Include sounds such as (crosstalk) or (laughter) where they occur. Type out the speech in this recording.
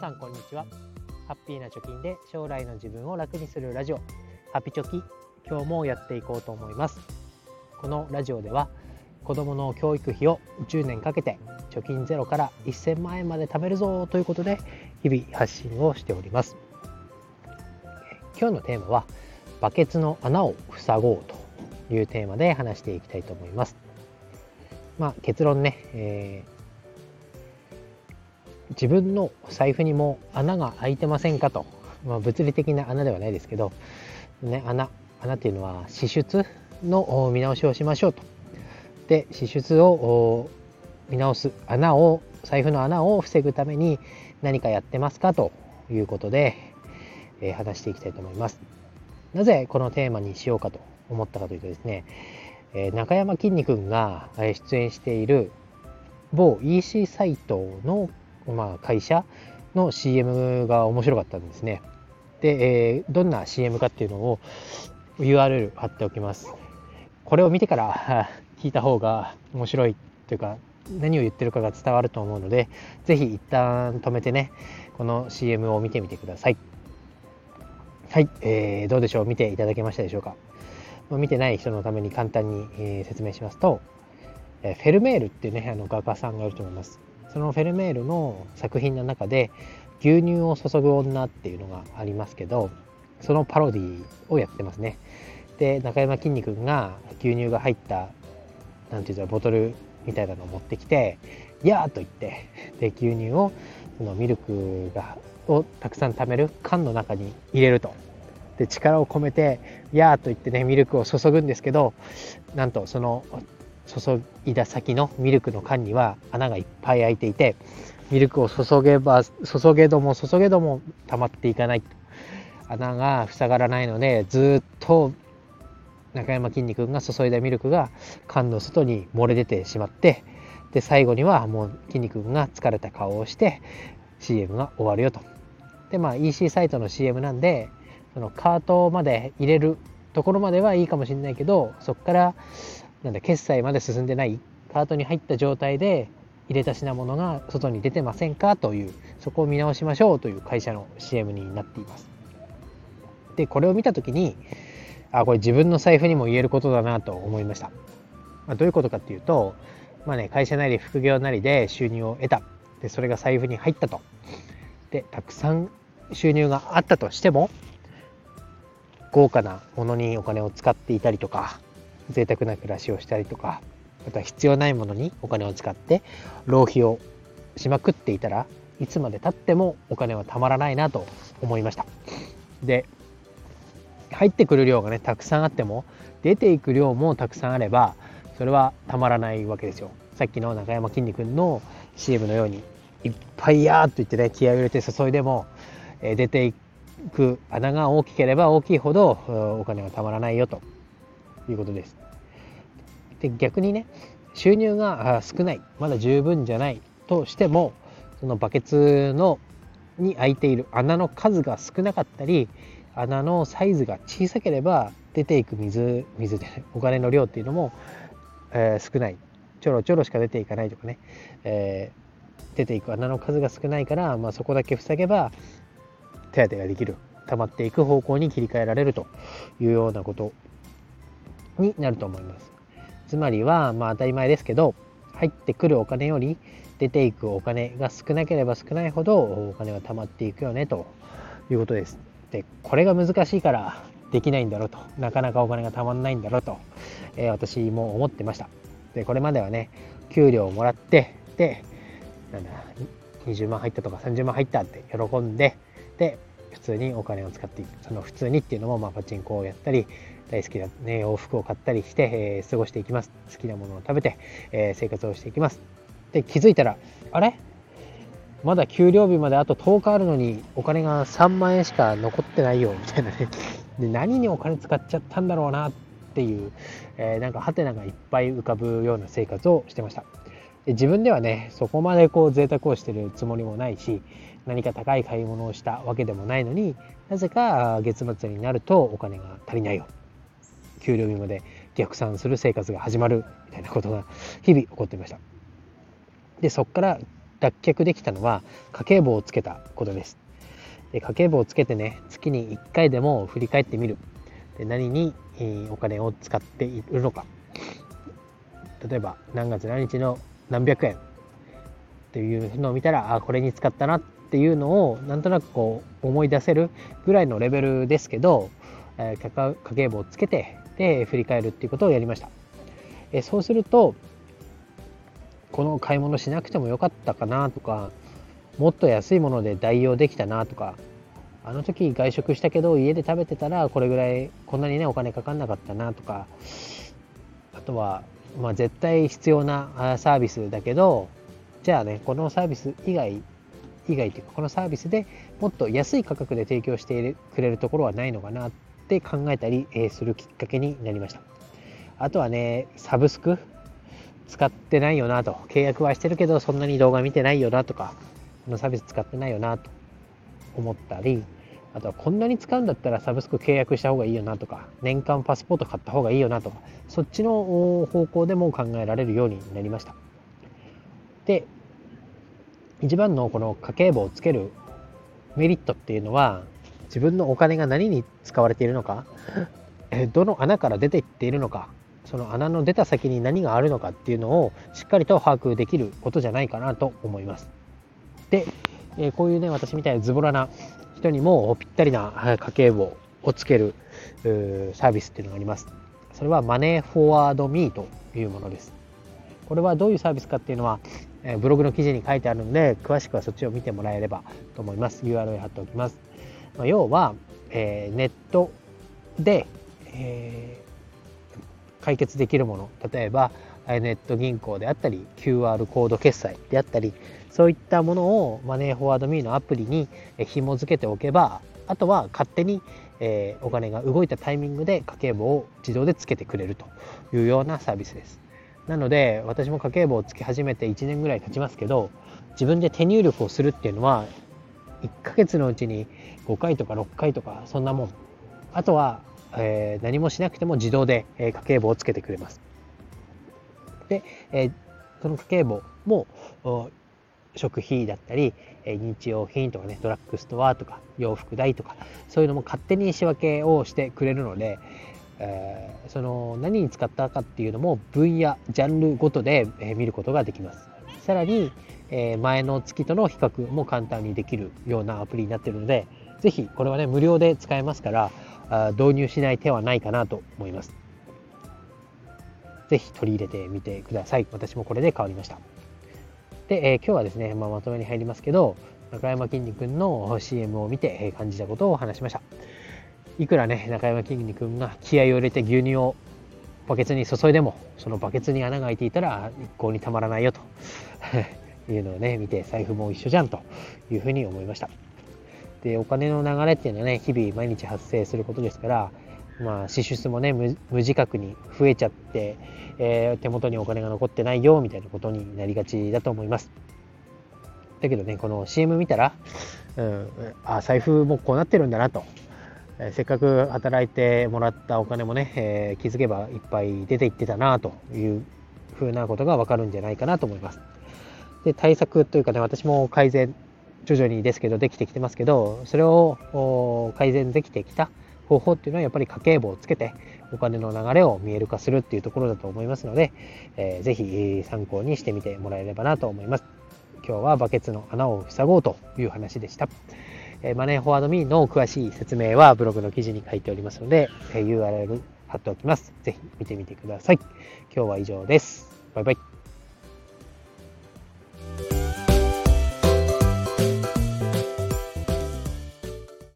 さんこんにちは。ハッピーな貯金で将来の自分を楽にするラジオ。ハピチョキ今日もやっていこうと思います。このラジオでは子供の教育費を10年かけて貯金ゼロから1000万円まで貯めるぞということで日々発信をしております。今日のテーマはバケツの穴を塞ごうというテーマで話していきたいと思います。まあ結論ね、えー自分の財布にも穴が開いてませんかと、まあ、物理的な穴ではないですけど、ね、穴穴っていうのは支出の見直しをしましょうと。で支出を見直す穴を財布の穴を防ぐために何かやってますかということで、えー、話していきたいと思います。なぜこのテーマにしようかと思ったかというとですね、えー、中山きんに君が出演している某 EC サイトのまあ、会社の CM が面白かったんですね。で、えー、どんな CM かっていうのを URL 貼っておきます。これを見てから聞いた方が面白いというか何を言ってるかが伝わると思うので、ぜひ一旦止めてね、この CM を見てみてください。はい、えー、どうでしょう？見ていただけましたでしょうか？見てない人のために簡単に、えー、説明しますと、えフェルメールっていうね、あの画家さんがいると思います。そのフェルメールの作品の中で牛乳を注ぐ女っていうのがありますけどそのパロディをやってますねで中山きんに君が牛乳が入った何て言うかボトルみたいなのを持ってきて「やー!」と言ってで牛乳をそのミルクがをたくさん貯める缶の中に入れるとで力を込めて「やー!」と言ってねミルクを注ぐんですけどなんとその注いだ先のミルクの缶には穴がいっぱい開いていてミルクを注げば注げども注げども溜まっていかない穴が塞がらないのでずっと中山きんに君が注いだミルクが缶の外に漏れ出てしまってで最後にはもうきんに君が疲れた顔をして CM が終わるよと。でまあ EC サイトの CM なんでそのカートまで入れるところまではいいかもしれないけどそこからなんだ決済まで進んでない？カートに入った状態で入れた品物が外に出てませんか？というそこを見直しましょうという会社の CM になっています。でこれを見た時にあこれ自分の財布にも言えることだなと思いました、まあ、どういうことかっていうとまあね会社なり副業なりで収入を得た。でそれが財布に入ったと。でたくさん収入があったとしても豪華なものにお金を使っていたりとか贅沢な暮らしをしたりとかまた必要ないものにお金を使って浪費をしまくっていたらいつまでたってもお金はたまらないなと思いましたで入ってくる量がねたくさんあっても出ていく量もたくさんあればそれはたまらないわけですよさっきの中山きんに君の CM のようにいっぱいやーっと言ってね気合を入れて注いでも、え出ていく穴が大きければ大きいほどお金はたまらないよということです。で逆にね収入が少ないまだ十分じゃないとしてもそのバケツのに開いている穴の数が少なかったり穴のサイズが小さければ出ていく水水で、ね、お金の量っていうのも、えー、少ないちょろちょろしか出ていかないとかね、えー、出ていく穴の数が少ないから、まあ、そこだけ塞げば手当てができる溜まっていく方向に切り替えられるというようなことになると思います。つまりは、まあ当たり前ですけど、入ってくるお金より出ていくお金が少なければ少ないほどお金は貯まっていくよねということです。で、これが難しいからできないんだろうと、なかなかお金が貯まらないんだろうと、えー、私も思ってました。で、これまではね、給料をもらって、で、なんだ、20万入ったとか30万入ったって喜んで、で、普通にお金を使っていく。その普通にっていうのも、まあ、パチンコをやったり、大好きな、ね、洋服を買ったりして、えー、過ごしていきます。好きなものを食べて、えー、生活をしていきます。で、気づいたら、あれ？まだ給料日まであと10日あるのにお金が3万円しか残ってないよみたいなねで何にお金使っちゃったんだろうなっていう、えー、なんかハテナがいっぱい浮かぶような生活をしてましたで自分ではねそこまでこう贅沢をしてるつもりもないし何か高い買い物をしたわけでもないのになぜか月末になるとお金が足りないよ。給料日まで逆算する生活が始まる。みたいなことが日々起こっていました。でそこから脱却できたのは家計簿をつけたことです。で家計簿をつけてね月に1回でも振り返ってみる。で何に、お金を使っているのか。例えば何月何日の何百円。っていうのを見たらあこれに使ったな。っていうのをなんとなくこう思い出せるぐらいのレベルですけど、えー、家計簿をつけてで振り返るっていうことをやりました。えそうするとこの買い物しなくてもよかったかなとかもっと安いもので代用できたなとかあの時外食したけど家で食べてたらこれぐらいこんなにねお金かかんなかったなとかあとはまあ絶対必要なサービスだけどじゃあねこのサービス以外以外というかこのサービスでもっと安い価格で提供してくれるところはないのかなって考えたりするきっかけになりました。あとはねサブスク使ってないよなと契約はしてるけどそんなに動画見てないよなとかこのサービス使ってないよなと思ったりあとはこんなに使うんだったらサブスク契約した方がいいよなとか年間パスポート買った方がいいよなとかそっちの方向でも考えられるようになりました。で一番のこの家計簿をつけるメリットっていうのは自分のお金が何に使われているのか (laughs) どの穴から出ていっているのかその穴の出た先に何があるのかっていうのをしっかりと把握できることじゃないかなと思います。で、えこういうね私みたいなズボラな人にもぴったりな家計簿をつけるサービスっていうのがあります。それはマネーフォワードミーというものです。これはどういうサービスかっていうのは、えブログの記事に書いてあるので、詳しくはそっちを見てもらえればと思います。URL 貼っておきます。ま要は、えー、ネットで、えー、解決できるもの、例えば、ネット銀行であったり、QR コード決済であったり、そういったものをマネーフォワードミーのアプリに紐付けておけば、あとは勝手に、お金が動いたタイミングで家計簿を自動でつけてくれるというようなサービスです。なので私も家計簿をつけ始めて1年ぐらい経ちますけど自分で手入力をするっていうのは1ヶ月のうちに5回とか6回とかそんなもん。あとは、えー、何もしなくても自動で、え家計簿をつけてくれます。で、えー、その家計簿も食費だったり、え日用品とかね、ドラッグストアとか洋服代とか、そういうのも勝手に仕分けをしてくれるので、えー、その何に使ったかっていうのも分野、ジャンルごとで、え見ることができます。さらに、え前の月との比較も簡単にできるようなアプリになってるので、ぜひこれはね、無料で使えますから、あ導入しない手はないかなと思います。ぜひ取り入れてみてください。私もこれで変わりました。で、えー、今日はですね、まあ、まとめに入りますけど、中山きんに君の CM を見て感じたことを話しました。いくらね、中山きんに君が気合を入れて牛乳をバケツに注いでも、そのバケツに穴が開いていたら一向にたまらないよと (laughs) いうのをね、見て財布も一緒じゃんというふうに思いました。で、お金の流れっていうのはね、日々毎日発生することですから、まあ、支出もね無自覚に増えちゃって、えー、手元にお金が残ってないよみたいなことになりがちだと思います。だけどね、この CM 見たら、うん、あ、財布もこうなってるんだなと。え、せっかく働いてもらったお金もね、えー、気づけばいっぱい出ていってたなというふうなことがわかるんじゃないかなと思います。で、対策というかね、私も改善、徐々にですけど、できてきてますけど、それを改善できてきた方法っていうのはやっぱり家計簿をつけてお金の流れを見える化するっていうところだと思いますので、えー、ぜひ参考にしてみてもらえればなと思います。今日はバケツの穴を塞ごうという話でした。えマネーフォワードミーの詳しい説明はブログの記事に書いておりますので、え URL 貼っておきます。ぜひ見てみてください。今日は以上です。バイバイ。